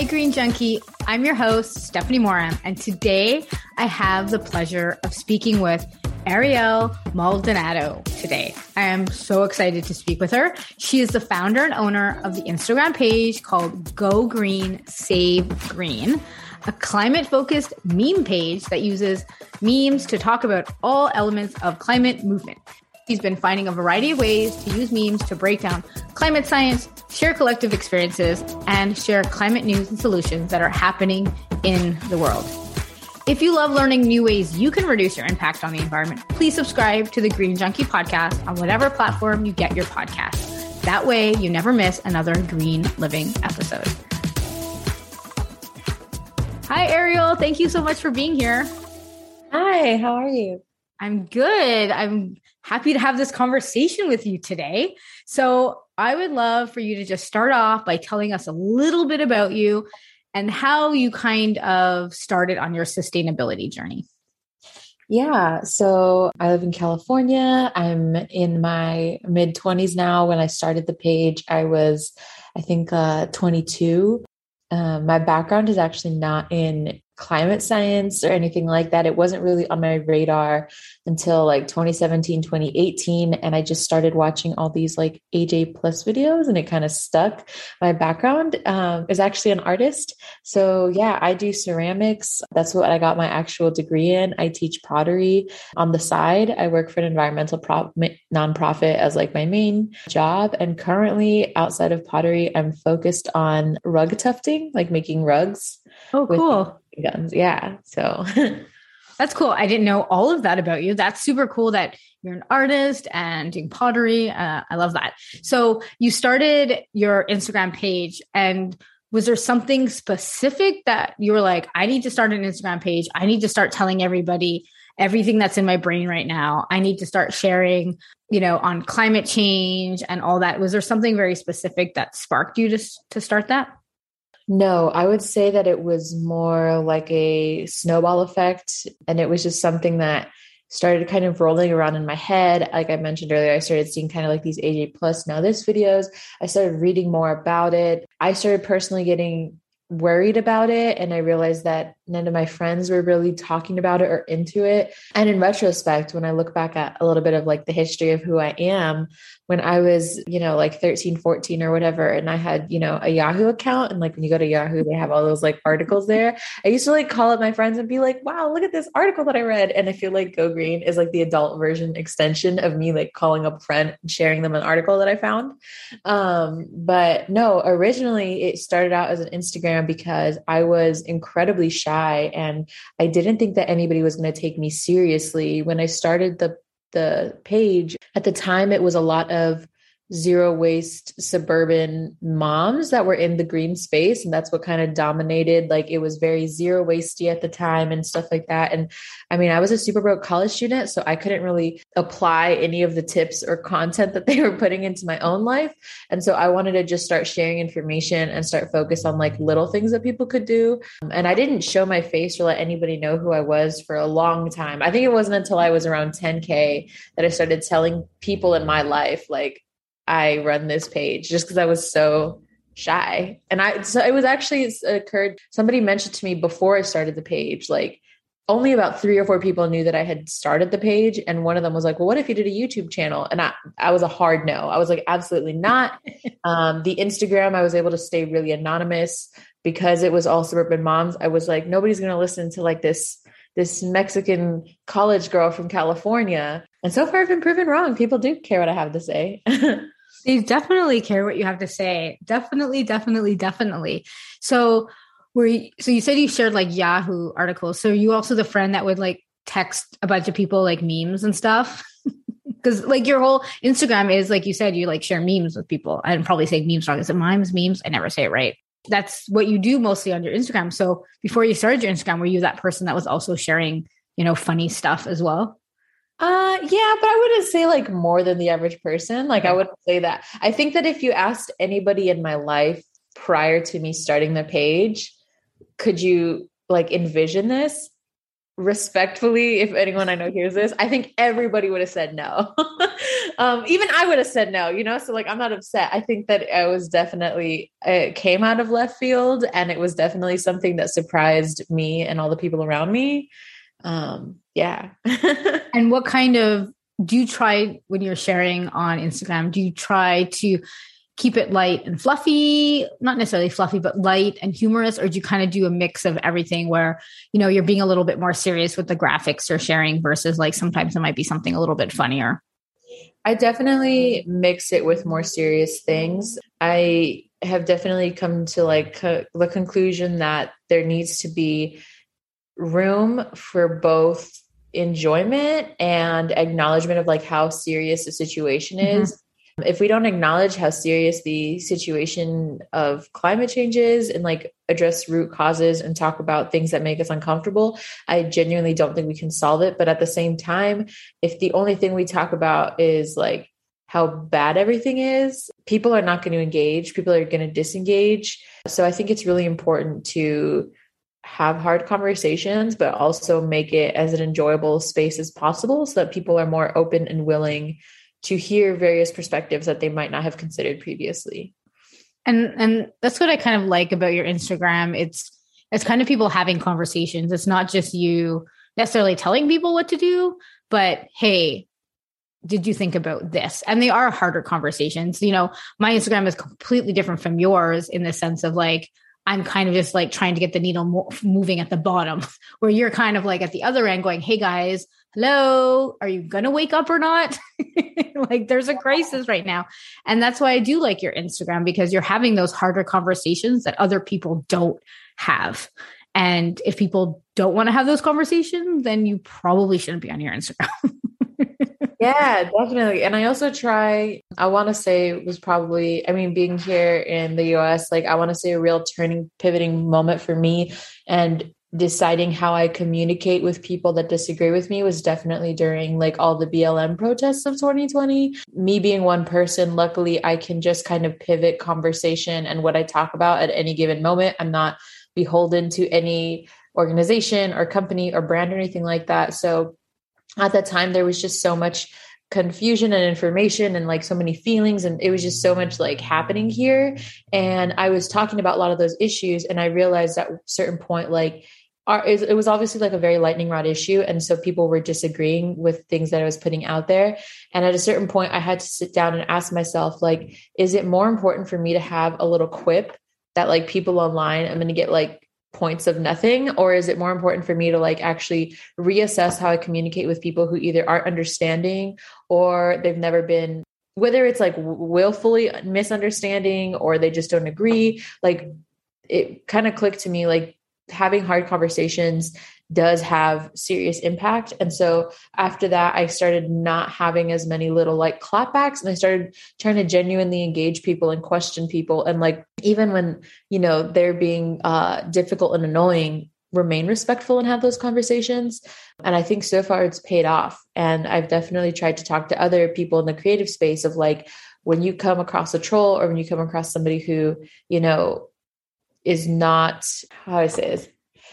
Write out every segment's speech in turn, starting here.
Hi, Green Junkie. I'm your host, Stephanie Moram, and today I have the pleasure of speaking with Ariel Maldonado today. I am so excited to speak with her. She is the founder and owner of the Instagram page called Go Green Save Green, a climate focused meme page that uses memes to talk about all elements of climate movement. He's been finding a variety of ways to use memes to break down climate science, share collective experiences, and share climate news and solutions that are happening in the world. If you love learning new ways you can reduce your impact on the environment, please subscribe to the Green Junkie podcast on whatever platform you get your podcast. That way, you never miss another green living episode. Hi, Ariel. Thank you so much for being here. Hi, how are you? I'm good. I'm happy to have this conversation with you today. So, I would love for you to just start off by telling us a little bit about you and how you kind of started on your sustainability journey. Yeah, so I live in California. I'm in my mid 20s now. When I started the page, I was, I think, uh, 22. Um, my background is actually not in climate science or anything like that. It wasn't really on my radar until like 2017, 2018. And I just started watching all these like AJ plus videos and it kind of stuck. My background um, is actually an artist. So yeah, I do ceramics. That's what I got my actual degree in. I teach pottery on the side. I work for an environmental pro- nonprofit as like my main job. And currently outside of pottery, I'm focused on rug tufting, like making rugs. Oh, cool guns. Yeah. So that's cool. I didn't know all of that about you. That's super cool that you're an artist and doing pottery. Uh, I love that. So you started your Instagram page and was there something specific that you were like, I need to start an Instagram page. I need to start telling everybody everything that's in my brain right now. I need to start sharing, you know, on climate change and all that. Was there something very specific that sparked you to, to start that? No, I would say that it was more like a snowball effect. And it was just something that started kind of rolling around in my head. Like I mentioned earlier, I started seeing kind of like these AJ plus NowThis videos. I started reading more about it. I started personally getting worried about it. And I realized that none of my friends were really talking about it or into it. And in retrospect, when I look back at a little bit of like the history of who I am, when I was, you know, like 13, 14 or whatever, and I had, you know, a Yahoo account. And like when you go to Yahoo, they have all those like articles there. I used to like call up my friends and be like, wow, look at this article that I read. And I feel like Go Green is like the adult version extension of me like calling up a friend and sharing them an article that I found. Um, but no, originally it started out as an Instagram because I was incredibly shy and I didn't think that anybody was going to take me seriously. When I started the the page. At the time, it was a lot of zero waste suburban moms that were in the green space. And that's what kind of dominated like it was very zero wastey at the time and stuff like that. And i mean i was a super broke college student so i couldn't really apply any of the tips or content that they were putting into my own life. And so i wanted to just start sharing information and start focus on like little things that people could do. And i didn't show my face or let anybody know who i was for a long time. I think it wasn't until i was around 10k that i started telling people in my life like I run this page just because I was so shy. And I, so it was actually it occurred, somebody mentioned to me before I started the page, like only about three or four people knew that I had started the page. And one of them was like, well, what if you did a YouTube channel? And I, I was a hard no. I was like, absolutely not. um, the Instagram, I was able to stay really anonymous because it was all suburban moms. I was like, nobody's going to listen to like this this Mexican college girl from California. And so far I've been proven wrong. People do care what I have to say. They definitely care what you have to say. Definitely, definitely, definitely. So, were you, so you said you shared like Yahoo articles. So, you also the friend that would like text a bunch of people like memes and stuff? Because like your whole Instagram is like you said, you like share memes with people. I'm probably saying memes wrong. Is it mimes, memes? I never say it right. That's what you do mostly on your Instagram. So before you started your Instagram, were you that person that was also sharing, you know, funny stuff as well? Uh yeah, but I wouldn't say like more than the average person. Like I wouldn't say that. I think that if you asked anybody in my life prior to me starting the page, could you like envision this? respectfully, if anyone I know hears this, I think everybody would have said no. um, even I would have said no, you know? So, like, I'm not upset. I think that I was definitely, it came out of left field and it was definitely something that surprised me and all the people around me. Um, yeah. and what kind of, do you try when you're sharing on Instagram? Do you try to keep it light and fluffy, not necessarily fluffy, but light and humorous? Or do you kind of do a mix of everything where, you know, you're being a little bit more serious with the graphics you're sharing versus like sometimes it might be something a little bit funnier? I definitely mix it with more serious things. I have definitely come to like co- the conclusion that there needs to be room for both enjoyment and acknowledgement of like how serious the situation mm-hmm. is if we don't acknowledge how serious the situation of climate change is and like address root causes and talk about things that make us uncomfortable, I genuinely don't think we can solve it. But at the same time, if the only thing we talk about is like how bad everything is, people are not going to engage, people are going to disengage. So I think it's really important to have hard conversations, but also make it as an enjoyable space as possible so that people are more open and willing to hear various perspectives that they might not have considered previously. And and that's what I kind of like about your Instagram. It's it's kind of people having conversations. It's not just you necessarily telling people what to do, but hey, did you think about this? And they are harder conversations. You know, my Instagram is completely different from yours in the sense of like I'm kind of just like trying to get the needle mo- moving at the bottom, where you're kind of like at the other end going, hey guys, hello, are you going to wake up or not? like there's a crisis right now. And that's why I do like your Instagram because you're having those harder conversations that other people don't have. And if people don't want to have those conversations, then you probably shouldn't be on your Instagram. yeah, definitely. And I also try, I want to say was probably, I mean, being here in the US, like I want to say a real turning, pivoting moment for me. And deciding how I communicate with people that disagree with me was definitely during like all the BLM protests of 2020. Me being one person, luckily I can just kind of pivot conversation and what I talk about at any given moment. I'm not beholden to any organization or company or brand or anything like that. So at that time there was just so much confusion and information and like so many feelings and it was just so much like happening here. And i was talking about a lot of those issues and i realized at a certain point like our, it was obviously like a very lightning rod issue and so people were disagreeing with things that i was putting out there. And at a certain point i had to sit down and ask myself like is it more important for me to have a little quip that like people online i'm going to get like points of nothing or is it more important for me to like actually reassess how i communicate with people who either aren't understanding or they've never been whether it's like willfully misunderstanding or they just don't agree? Like it kind of clicked to me like having hard conversations does have serious impact. And so after that, I started not having as many little like clapbacks and I started trying to genuinely engage people and question people. And like, even when, you know, they're being uh, difficult and annoying, remain respectful and have those conversations. And I think so far it's paid off. And I've definitely tried to talk to other people in the creative space of like, when you come across a troll or when you come across somebody who, you know, is not how do I say this.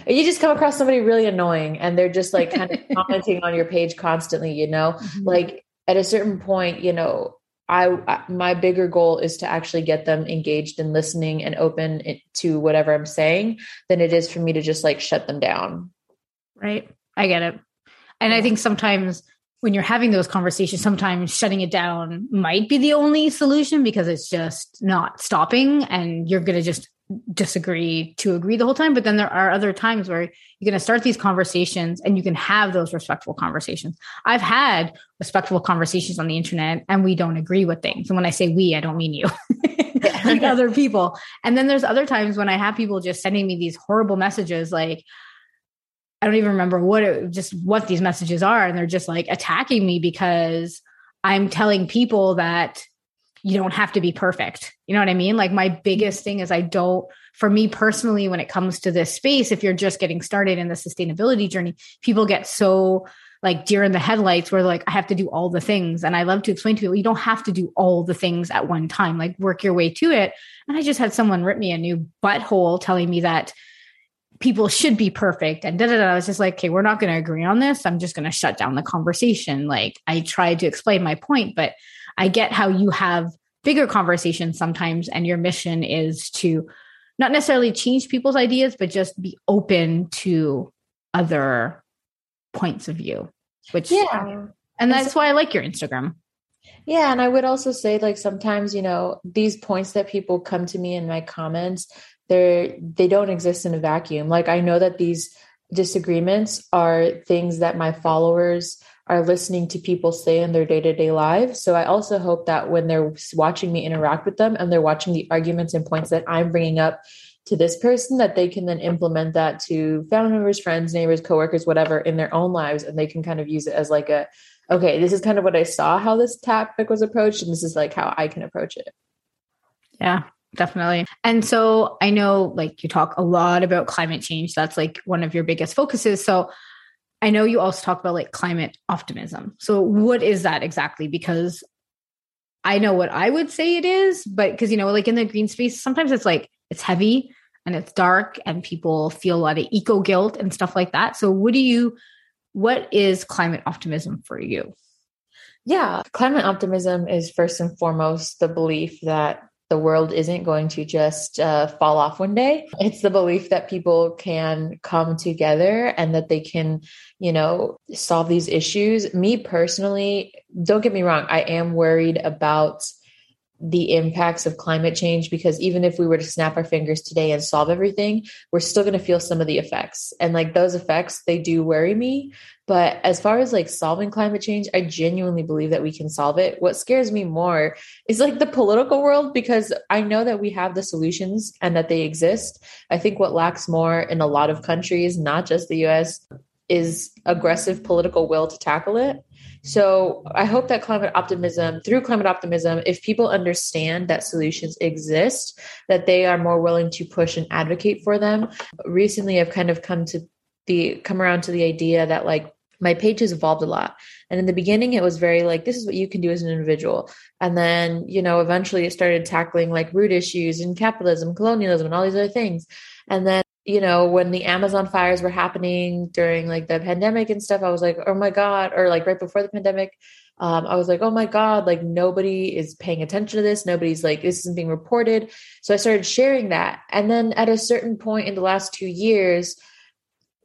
You just come across somebody really annoying and they're just like kind of commenting on your page constantly, you know? Mm-hmm. Like at a certain point, you know, I, I, my bigger goal is to actually get them engaged and listening and open to whatever I'm saying than it is for me to just like shut them down. Right. I get it. And. I think sometimes when you're having those conversations, sometimes shutting it down might be the only solution because it's just not stopping and you're going to just disagree to agree the whole time. But then there are other times where you're going to start these conversations and you can have those respectful conversations. I've had respectful conversations on the internet and we don't agree with things. And when I say we, I don't mean you, like other people. And then there's other times when I have people just sending me these horrible messages like, I don't even remember what it just what these messages are. And they're just like attacking me because I'm telling people that you don't have to be perfect. You know what I mean? Like my biggest thing is I don't for me personally when it comes to this space if you're just getting started in the sustainability journey, people get so like deer in the headlights where like I have to do all the things and I love to explain to people you don't have to do all the things at one time. Like work your way to it. And I just had someone rip me a new butthole telling me that people should be perfect and da da da. I was just like, okay, we're not going to agree on this. I'm just going to shut down the conversation. Like I tried to explain my point, but I get how you have bigger conversations sometimes, and your mission is to not necessarily change people's ideas, but just be open to other points of view. Which yeah, and that's why I like your Instagram. Yeah, and I would also say like sometimes, you know, these points that people come to me in my comments, they're they don't exist in a vacuum. Like I know that these disagreements are things that my followers are listening to people say in their day-to-day lives. So I also hope that when they're watching me interact with them and they're watching the arguments and points that I'm bringing up to this person that they can then implement that to family members, friends, neighbors, coworkers, whatever in their own lives and they can kind of use it as like a okay, this is kind of what I saw how this topic was approached, and this is like how I can approach it. Yeah, definitely. And so I know like you talk a lot about climate change. That's like one of your biggest focuses. So I know you also talk about like climate optimism. So what is that exactly? Because I know what I would say it is, but because you know, like in the green space, sometimes it's like it's heavy and it's dark and people feel a lot of eco guilt and stuff like that. So what do you what is climate optimism for you? Yeah, climate optimism is first and foremost the belief that the world isn't going to just uh, fall off one day. It's the belief that people can come together and that they can, you know, solve these issues. Me personally, don't get me wrong, I am worried about the impacts of climate change because even if we were to snap our fingers today and solve everything, we're still going to feel some of the effects. And like those effects, they do worry me. But as far as like solving climate change, I genuinely believe that we can solve it. What scares me more is like the political world because I know that we have the solutions and that they exist. I think what lacks more in a lot of countries, not just the US, is aggressive political will to tackle it. So I hope that climate optimism, through climate optimism, if people understand that solutions exist, that they are more willing to push and advocate for them. Recently, I've kind of come to the come around to the idea that like my page has evolved a lot. And in the beginning, it was very like, this is what you can do as an individual. And then, you know, eventually it started tackling like root issues and capitalism, colonialism, and all these other things. And then you know, when the Amazon fires were happening during like the pandemic and stuff, I was like, oh my God, or like right before the pandemic, um, I was like, oh my God, like nobody is paying attention to this. Nobody's like, this isn't being reported. So I started sharing that. And then at a certain point in the last two years,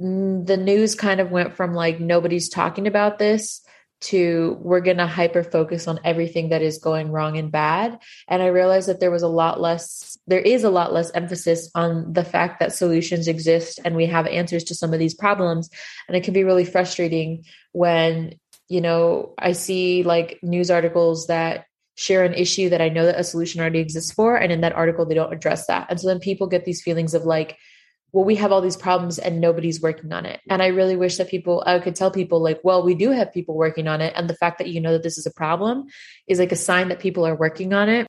the news kind of went from like, nobody's talking about this to we're going to hyper focus on everything that is going wrong and bad. And i realized that there was a lot less there is a lot less emphasis on the fact that solutions exist and we have answers to some of these problems. And it can be really frustrating when you know i see like news articles that share an issue that i know that a solution already exists for and in that article they don't address that. And so then people get these feelings of like well, we have all these problems and nobody's working on it. And I really wish that people, I could tell people, like, well, we do have people working on it. And the fact that you know that this is a problem is like a sign that people are working on it.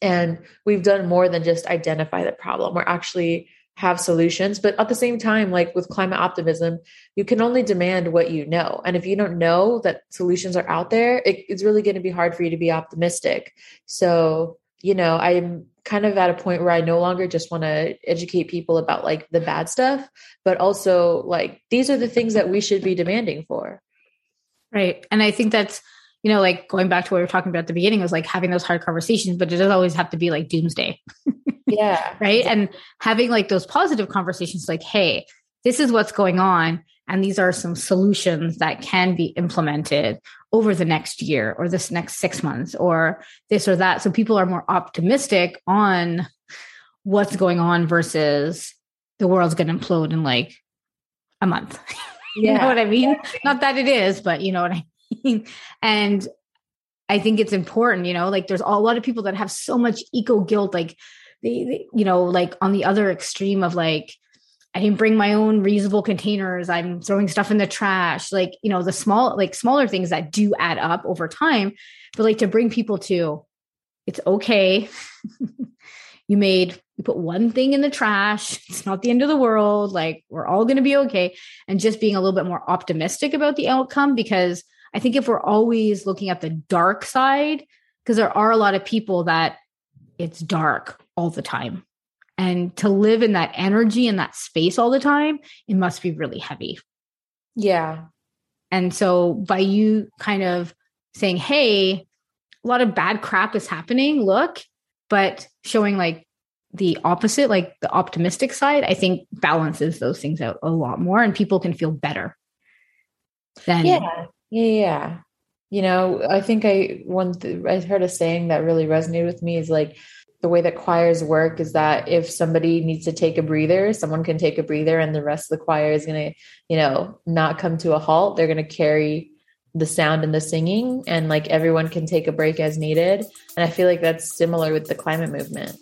And we've done more than just identify the problem. We're actually have solutions. But at the same time, like with climate optimism, you can only demand what you know. And if you don't know that solutions are out there, it, it's really going to be hard for you to be optimistic. So, you know, I'm kind of at a point where I no longer just want to educate people about like the bad stuff, but also like these are the things that we should be demanding for. Right. And I think that's, you know, like going back to what we were talking about at the beginning was like having those hard conversations, but it doesn't always have to be like doomsday. yeah. right. And having like those positive conversations like, hey, this is what's going on. And these are some solutions that can be implemented over the next year or this next six months or this or that. So people are more optimistic on what's going on versus the world's going to implode in like a month. you know what I mean? Not that it is, but you know what I mean? And I think it's important, you know, like there's a lot of people that have so much eco guilt, like they, they, you know, like on the other extreme of like, I didn't bring my own reusable containers. I'm throwing stuff in the trash. Like, you know, the small, like smaller things that do add up over time. But like to bring people to, it's okay. you made, you put one thing in the trash. It's not the end of the world. Like, we're all going to be okay. And just being a little bit more optimistic about the outcome. Because I think if we're always looking at the dark side, because there are a lot of people that it's dark all the time And to live in that energy and that space all the time, it must be really heavy. Yeah. And so by you kind of saying, hey, a lot of bad crap is happening, look, but showing like the opposite, like the optimistic side, I think balances those things out a lot more and people can feel better. Then yeah, yeah, yeah. You know, I think I one th- I heard a saying that really resonated with me is like the way that choirs work is that if somebody needs to take a breather, someone can take a breather and the rest of the choir is going to, you know, not come to a halt. They're going to carry the sound and the singing and like everyone can take a break as needed. And I feel like that's similar with the climate movement.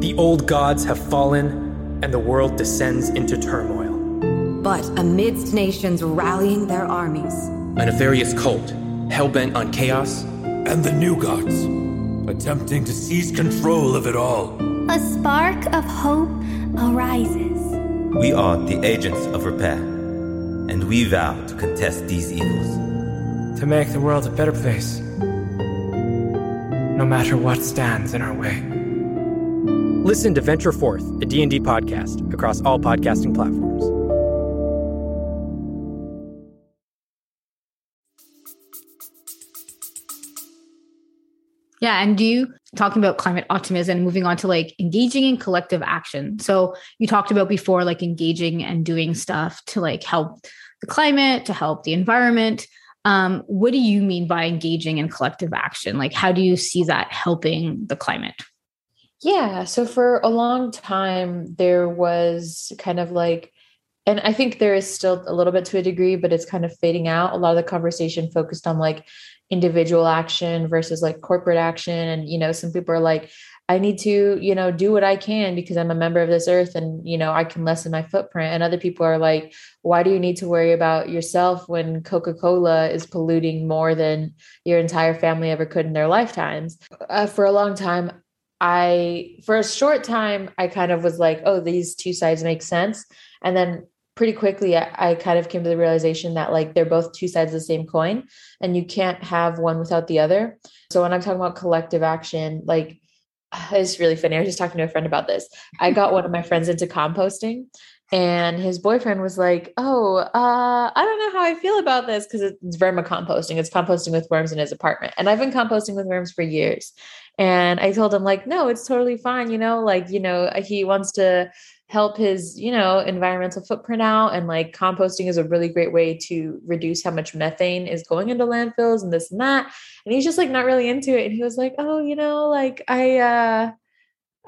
The old gods have fallen and the world descends into turmoil. But amidst nations rallying their armies, a nefarious cult hell bent on chaos, and the new gods attempting to seize control of it all. A spark of hope arises. We are the agents of repair, and we vow to contest these evils. To make the world a better place, no matter what stands in our way. Listen to Venture Forth, a D&D podcast across all podcasting platforms. Yeah. And do you talking about climate optimism moving on to like engaging in collective action? So you talked about before like engaging and doing stuff to like help the climate, to help the environment. Um, what do you mean by engaging in collective action? Like, how do you see that helping the climate? Yeah. So for a long time, there was kind of like, and I think there is still a little bit to a degree, but it's kind of fading out. A lot of the conversation focused on like individual action versus like corporate action. And you know some people are like i need to you know do what i can because i'm a member of this earth and you know i can lessen my footprint. And other people are like why do you need to worry about yourself when coca-cola is polluting more than your entire family ever could in their lifetimes? Uh, for a long time i for a short time i kind of was like oh these two sides make sense. And then pretty quickly I, I, kind of came to the realization that like they're both two sides of the same coin and you can't have one without the other. So when i'm talking about collective action like it's really funny. I was just talking to a friend about this. I got one of my friends into composting and his boyfriend was like oh uh, i don't know how i feel about this because it's vermicomposting it's composting with worms in his apartment. And i've been composting with worms for years. And i told him like no it's totally fine. You know like you know he wants to help his you know environmental footprint out and like composting is a really great way to reduce how much methane is going into landfills and this and that and he's just like not really into it and he was like oh you know like i uh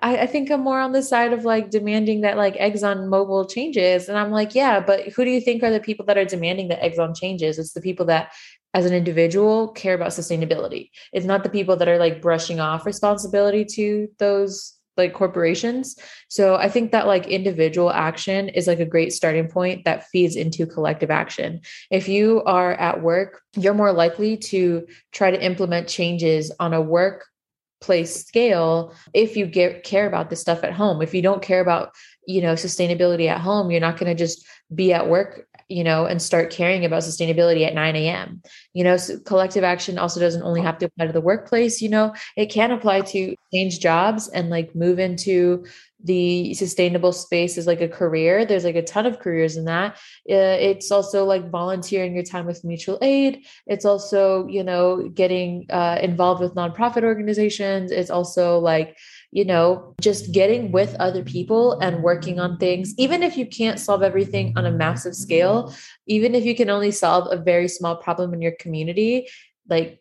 I, I think I'm more on the side of like demanding that like Exxon Mobil changes. And I'm like, yeah, but who do you think are the people that are demanding that Exxon changes? It's the people that as an individual care about sustainability. It's not the people that are like brushing off responsibility to those like corporations. So I think that like individual action is like a great starting point that feeds into collective action. If you are at work, you're more likely to try to implement changes on a workplace scale if you get care about this stuff at home. If you don't care about, you know, sustainability at home, you're not going to just be at work you know, and start caring about sustainability at 9 a.m. You know, so collective action also doesn't only have to apply to the workplace, you know, it can apply to change jobs and like move into the sustainable space is like a career. There's like a ton of careers in that. Uh, it's also like volunteering your time with mutual aid. It's also, you know, getting uh, involved with nonprofit organizations. It's also like, you know, just getting with other people and working on things, even if you can't solve everything on a massive scale, even if you can only solve a very small problem in your community, like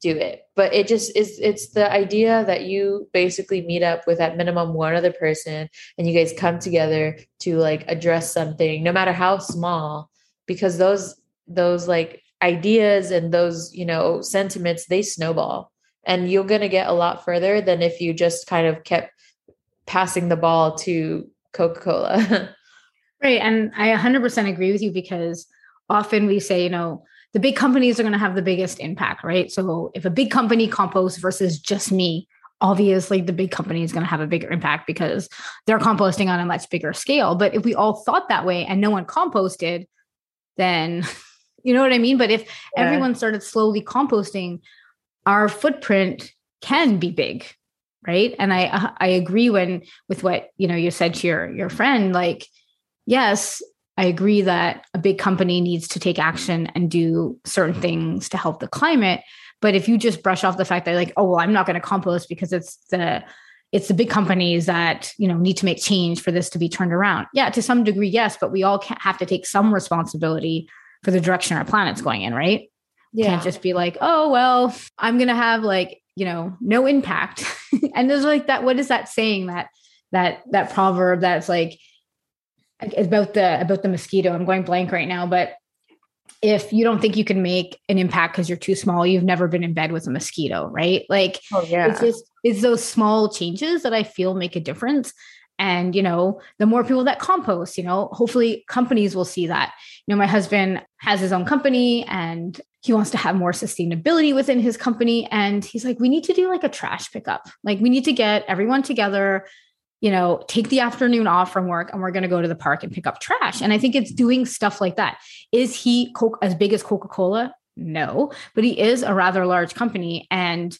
do it. But it just is, it's the idea that you basically meet up with at minimum one other person and you guys come together to like address something, no matter how small, because those, those like ideas and those, you know, sentiments, they snowball and you're going to get a lot further than if you just kind of kept passing the ball to Coca-Cola. right, and I 100% agree with you because often we say, you know, the big companies are going to have the biggest impact, right? So if a big company composts versus just me, obviously the big company is going to have a bigger impact because they're composting on a much bigger scale. But if we all thought that way and no one composted, then You know what I mean? But if Yeah. everyone started slowly composting, our footprint can be big, right? And I uh, I agree when with what you know you said to your your friend. Like, yes, I agree that a big company needs to take action and do certain things to help the climate. But if you just brush off the fact that like, oh well, I'm not going to compost because it's the it's the big companies that you know need to make change for this to be turned around. Yeah, to some degree, yes, but we all have to take some responsibility for the direction our planet's going in, right? Can't just be like, oh well, I'm gonna have like you know no impact. and there's like that. What is that saying that that that proverb that's like about the about the mosquito? I'm going blank right now, but if you don't think you can make an impact because you're too small, you've never been in bed with a mosquito, right? Like Oh yeah. it's just it's those small changes that I feel make a difference. And you know, the more people that compost, you know, hopefully companies will see that. You know, my husband has his own company and he wants to have more sustainability within his company. And he's like, we need to do like a trash pickup. Like we need to get everyone together, you know, take the afternoon off from work and we're going to go to the park and pick up trash. And I think it's doing stuff like that. Is he as big as Coca-Cola? No, but he is a rather large company and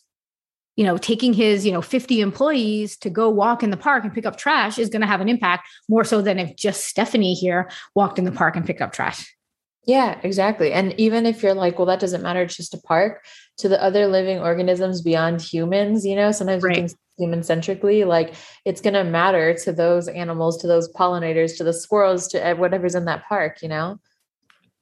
you know, taking his, you know, 50 employees to go walk in the park and pick up trash is going to have an impact more so than if just Stephanie here walked in the park and picked up trash. Yeah, exactly. And even if you're like, well, that doesn't matter, it's just a park to the other living organisms beyond humans, you know, sometimes we Right. think human centrically, like it's going to matter to those animals, to those pollinators, to the squirrels, to whatever's in that park, you know?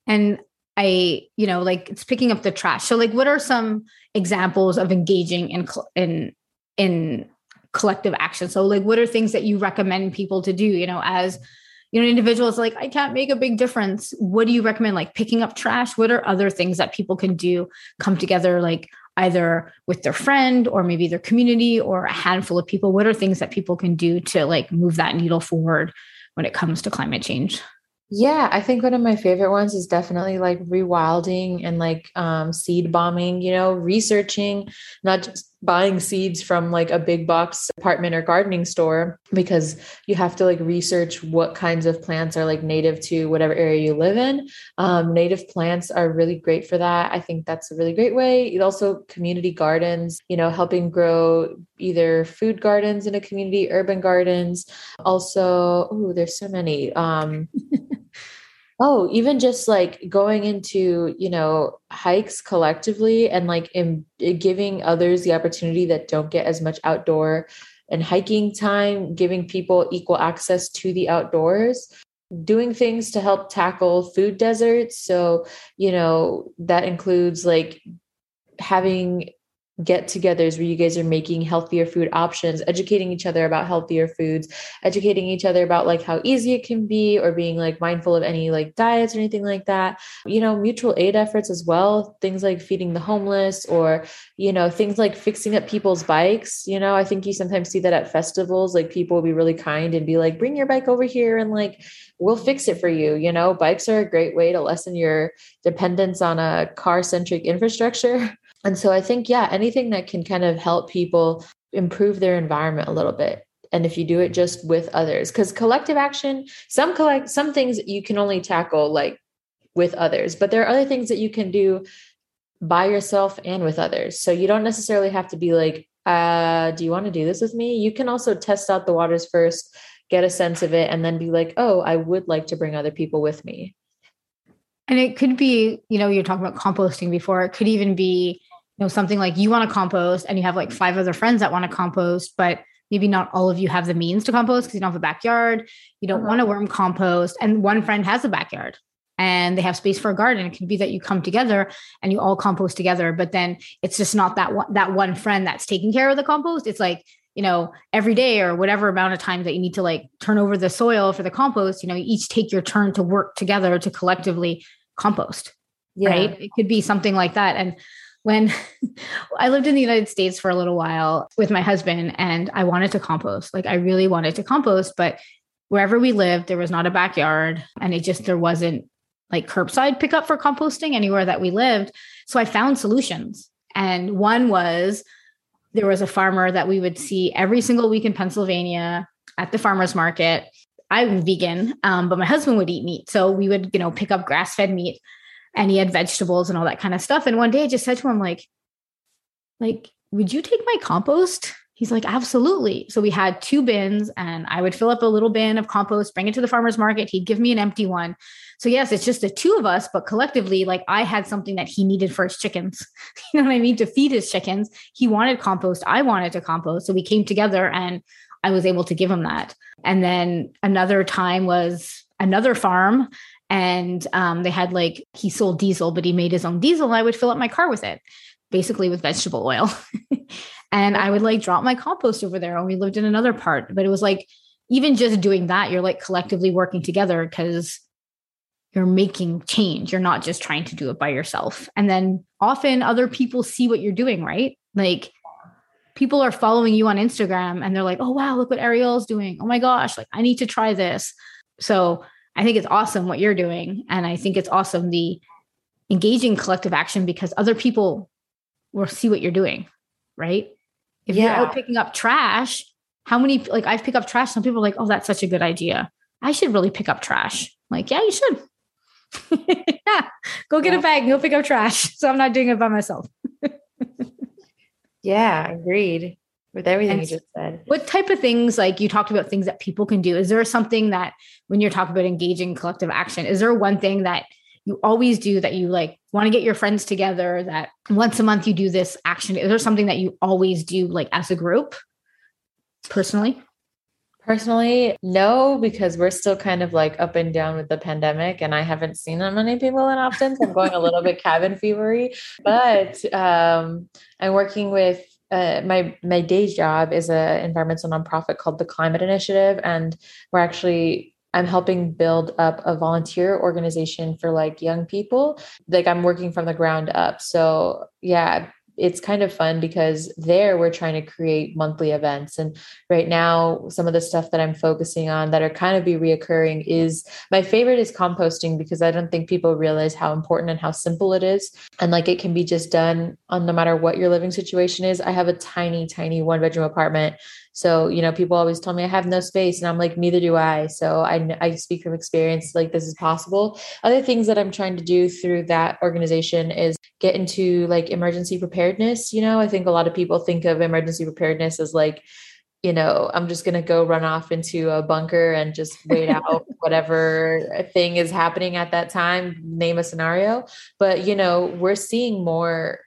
And I, you know, like it's picking up the trash. So like what are some examples of engaging in in in collective action? So like what are things that you recommend people to do, you know, as you know, individuals like I can't make a big difference. What do you recommend like picking up trash? What are other things that people can do come together like either with their friend or maybe their community or a handful of people? What are things that people can do to like move that needle forward when it comes to climate change? Yeah, I think one of my favorite ones is definitely like rewilding and like um, seed bombing, you know, researching, not just buying seeds from like a big box apartment or gardening store, because you have to like research what kinds of plants are like native to whatever area you live in. Um, native plants are really great for that. I think that's a really great way. It also community gardens, you know, helping grow either food gardens in a community, urban gardens. Also, oh, there's so many. Um, Oh, even just like going into, you know, hikes collectively and like in, eh, giving others the opportunity that don't get as much outdoor and hiking time, giving people equal access to the outdoors, doing things to help tackle food deserts. So, you know, that includes like having get togethers where you guys are making healthier food options, educating each other about healthier foods, educating each other about like how easy it can be or being like mindful of any like diets or anything like that. You know, mutual aid efforts as well, things like feeding the homeless or, you know, things like fixing up people's bikes. You know, I think you sometimes see that at festivals, like people will be really kind and be like, bring your bike over here and like, we'll fix it for you. You know, bikes are a great way to lessen your dependence on a car centric infrastructure. And so I think, yeah, anything that can kind of help people improve their environment a little bit. And if you do it just with others, because collective action, some collect some things you can only tackle like with others, but there are other things that you can do by yourself and with others. So you don't necessarily have to be like, uh, do you want to do this with me? You can also test out the waters first, get a sense of it, and then be like, oh, I would like to bring other people with me. And it could be, you know, you're talking about composting before. It could even be, you know, something like you want to compost and you have like five other friends that want to compost, but maybe not all of you have the means to compost because you don't have a backyard. You don't Uh-huh. want to worm compost. And one friend has a backyard and they have space for a garden. It could be that you come together and you all compost together, but then it's just not that one, that one friend that's taking care of the compost. It's like, you know, every day or whatever amount of time that you need to like turn over the soil for the compost, you know, you each take your turn to work together to collectively compost Yeah. right? It could be something like that. And when I lived in the United States for a little while with my husband, and I wanted to compost, like I really wanted to compost, but wherever we lived, there was not a backyard, and it just there wasn't like curbside pickup for composting anywhere that we lived. So I found solutions, and one was there was a farmer that we would see every single week in Pennsylvania at the farmers market. I'm vegan, um, but my husband would eat meat, so we would you know pick up grass fed meat and he had vegetables and all that kind of stuff. And one day I just said to him, like, like, would you take my compost? He's like, absolutely. So we had two bins, and I would fill up a little bin of compost, bring it to the farmer's market. He'd give me an empty one. So, yes, it's just the two of us, but collectively, like I had something that he needed for his chickens. You know what I mean? To feed his chickens. He wanted compost. I wanted to compost. So we came together and I was able to give him that. And then another time was another farm and um, they had like he sold diesel but he made his own diesel and i would fill up my car with it basically with vegetable oil and i would like drop my compost over there and we lived in another part but it was like even just doing that you're like collectively working together because you're making change you're not just trying to do it by yourself and then often other people see what you're doing right like people are following you on instagram and they're like oh wow look what ariel's doing oh my gosh like i need to try this so I think it's awesome what you're doing. And I think it's awesome the engaging collective action because other people will see what you're doing, right? If yeah. you're out picking up trash, how many, like I've picked up trash, some people are like, oh, that's such a good idea. I should really pick up trash. I'm like, yeah, you should. Yeah, go get yeah. a bag and go pick up trash. So I'm not doing it by myself. yeah, agreed with everything and you just said. What type of things, like you talked about things that people can do? Is there something that when you're talking about engaging collective action, is there one thing that you always do that you like want to get your friends together that once a month you do this action? Is there something that you always do like as a group personally? Personally, no, because we're still kind of like up and down with the pandemic, and I haven't seen that many people in Upton. So I'm going a little bit cabin fevery. But um, I'm working with uh, my my day job is an environmental nonprofit called the Climate Initiative, and we're actually I'm helping build up a volunteer organization for like young people. Like I'm working from the ground up. So yeah, it's kind of fun because there we're trying to create monthly events. And right now, some of the stuff that I'm focusing on that are kind of be reoccurring is my favorite is composting because I don't think people realize how important and how simple it is. And like it can be just done on no matter what your living situation is. I have a tiny, tiny one bedroom apartment so, you know, people always tell me I have no space and I'm like, neither do I. So I, I speak from experience, like this is possible. Other things that I'm trying to do through that organization is get into like emergency preparedness. You know, I think a lot of people think of emergency preparedness as like, you know, I'm just going to go run off into a bunker and just wait out whatever thing is happening at that time, name a scenario. But, you know, we're seeing more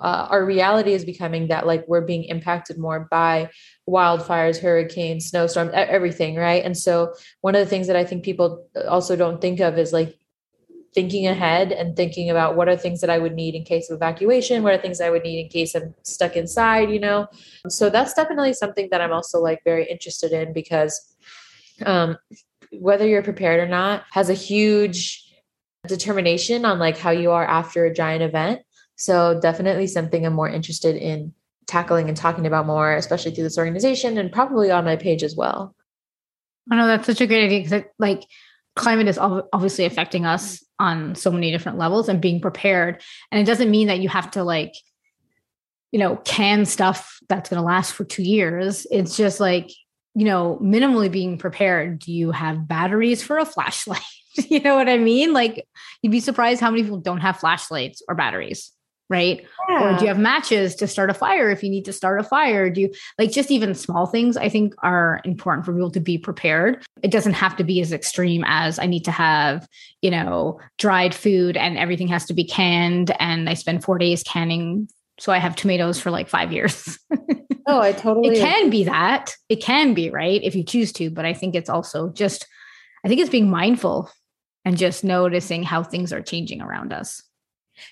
uh, our reality is becoming that like we're being impacted more by wildfires, hurricanes, snowstorms, everything, right? And so one of the things that I think people also don't think of is like thinking ahead and thinking about what are things that I would need in case of evacuation, what are things I would need in case I'm stuck inside, you know? So that's definitely something that I'm also like very interested in because um whether you're prepared or not has a huge determination on like how you are after a giant event so definitely something I'm more interested in tackling and talking about more, especially through this organization and probably on my page as well. I know that's such a great idea because like climate is obviously affecting us on so many different levels and being prepared. And it doesn't mean that you have to like, you know, can stuff that's going to last for two years. It's just like, you know, minimally being prepared. Do you have batteries for a flashlight? you know what I mean? Like, you'd be surprised how many people don't have flashlights or batteries right? Yeah. Or do you have matches to start a fire if you need to start a fire? Do you like just even small things I think are important for people to be prepared. It doesn't have to be as extreme as I need to have, you know, dried food and everything has to be canned and I spend 4 days canning so I have tomatoes for like 5 years. oh, I totally It can be that. It can be, right? If you choose to, but I think it's also just I think it's being mindful and just noticing how things are changing around us.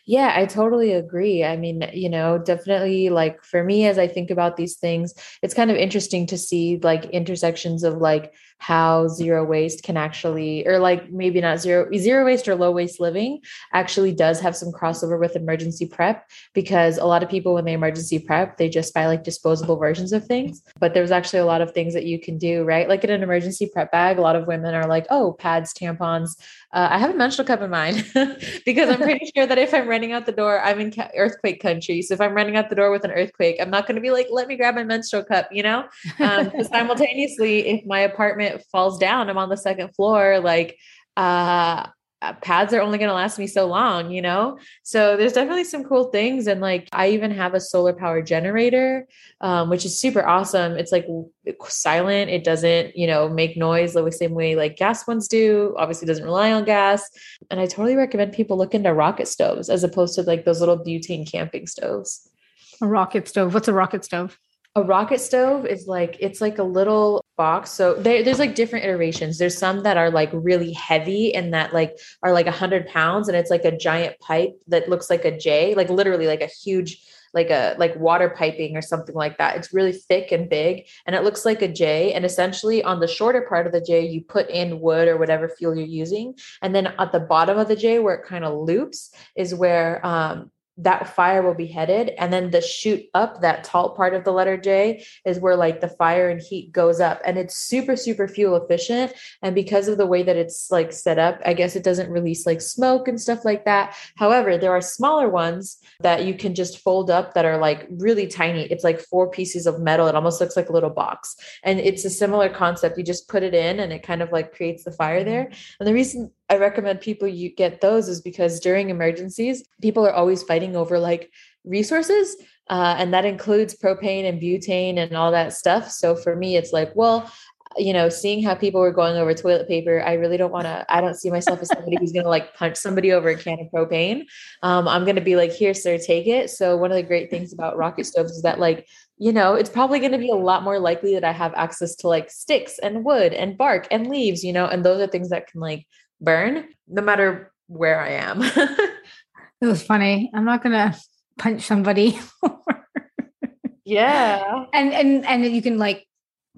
Yeah, I totally agree. I mean, you know, definitely like for me, as I think about these things, it's kind of interesting to see like intersections of like how zero waste can actually, or like maybe not zero, zero waste or low waste living actually does have some crossover with emergency prep because a lot of people, when they emergency prep, they just buy like disposable versions of things. But there's actually a lot of things that you can do, right? Like in an emergency prep bag, a lot of women are like, oh, pads, tampons. Uh, I have a menstrual cup in mine because I'm pretty sure that if I'm running out the door, I'm in earthquake country. So if I'm running out the door with an earthquake, I'm not going to be like, let me grab my menstrual cup, you know? Um, simultaneously, if my apartment falls down, I'm on the second floor, like, uh, pads are only going to last me so long, you know? So there's definitely some cool things. And like, I even have a solar power generator, um, which is super awesome. It's like silent. It doesn't, you know, make noise the same way like gas ones do. Obviously doesn't rely on gas. And I totally recommend people look into rocket stoves as opposed to like those little butane camping stoves. A rocket stove. What's a rocket stove? A rocket stove is like it's like a little box. So there, there's like different iterations. There's some that are like really heavy and that like are like hundred pounds, and it's like a giant pipe that looks like a J, like literally like a huge like a like water piping or something like that. It's really thick and big and it looks like a J. And essentially on the shorter part of the J, you put in wood or whatever fuel you're using. And then at the bottom of the J, where it kind of loops, is where um, that fire will be headed. And then the shoot up that tall part of the letter j is where like the fire and heat goes up. And it's super super fuel efficient. And because of the way that it's like set up i guess it doesn't release like smoke and stuff like that. However there are smaller ones that you can just fold up that are like really tiny. It's like four pieces of metal. It almost looks like a little box. And it's a similar concept. You just put it in and it kind of like creates the fire there. And the reason I recommend people you get those is because during emergencies, people are always fighting over like resources. Uh, and that includes propane and butane and all that stuff. So for me, it's like, well, you know, seeing how people were going over toilet paper, I really don't want to, I don't see myself as somebody who's going to like punch somebody over a can of propane. Um, I'm going to be like, here, sir, take it. So one of the great things about rocket stoves is that like, you know, it's probably going to be a lot more likely that I have access to like sticks and wood and bark and leaves, you know, and those are things that can like burn no matter where I am. it was funny. I'm not going to punch somebody. yeah. And and and you can like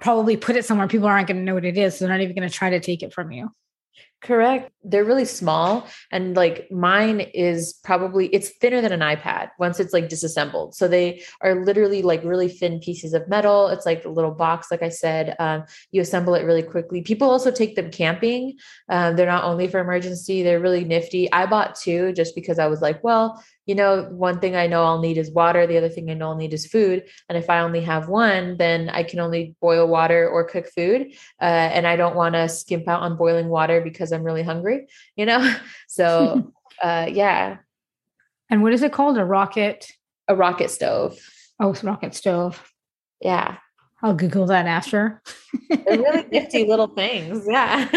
probably put it somewhere people aren't going to know what it is, so they're not even going to try to take it from you. Correct. They're really small and like mine is probably it's thinner than an iPad once it's like disassembled. So they are literally like really thin pieces of metal. It's like a little box like I said. Um, you assemble it really quickly. People also take them camping. Um, they're not only for emergency, they're really nifty. I bought two just because I was like, well, you know, one thing I know I'll need is water. The other thing I know I'll need is food. And if I only have one, then I can only boil water or cook food. Uh, and I don't want to skimp out on boiling water because I'm really hungry, you know? So, uh, yeah. And what is it called? A rocket? A rocket stove. Oh, it's rocket stove. Yeah. I'll Google that after. They're really nifty little things. Yeah.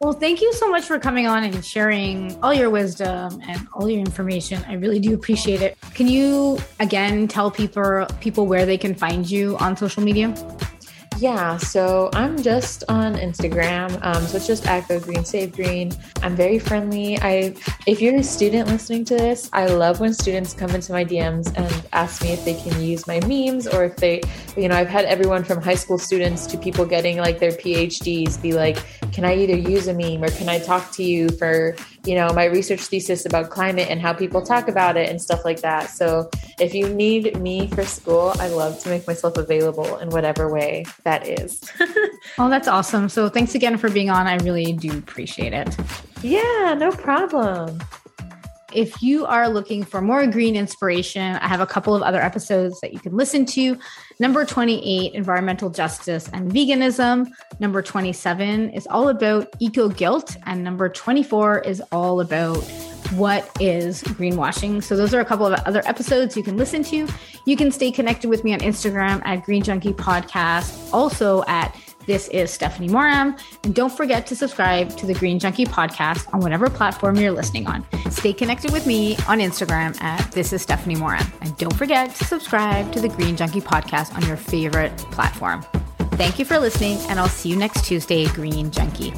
Well, thank you so much for coming on and sharing all your wisdom and all your information. I really do appreciate it. Can you again tell people people where they can find you on social media? Yeah, so I'm just on Instagram. Um, so it's just Go Green Save Green. I'm very friendly. I, if you're a student listening to this, I love when students come into my DMs and ask me if they can use my memes or if they, you know, I've had everyone from high school students to people getting like their PhDs be like, can I either use a meme or can I talk to you for, you know, my research thesis about climate and how people talk about it and stuff like that. So if you need me for school, I love to make myself available in whatever way that is. oh, that's awesome. So thanks again for being on. I really do appreciate it. Yeah, no problem. If you are looking for more green inspiration, I have a couple of other episodes that you can listen to. Number 28, environmental justice and veganism. Number 27 is all about eco guilt. And number 24 is all about what is greenwashing. So, those are a couple of other episodes you can listen to. You can stay connected with me on Instagram at Green Junkie Podcast, also at this is Stephanie Moram. And don't forget to subscribe to the Green Junkie podcast on whatever platform you're listening on. Stay connected with me on Instagram at This is Stephanie Moram. And don't forget to subscribe to the Green Junkie podcast on your favorite platform. Thank you for listening, and I'll see you next Tuesday, Green Junkie.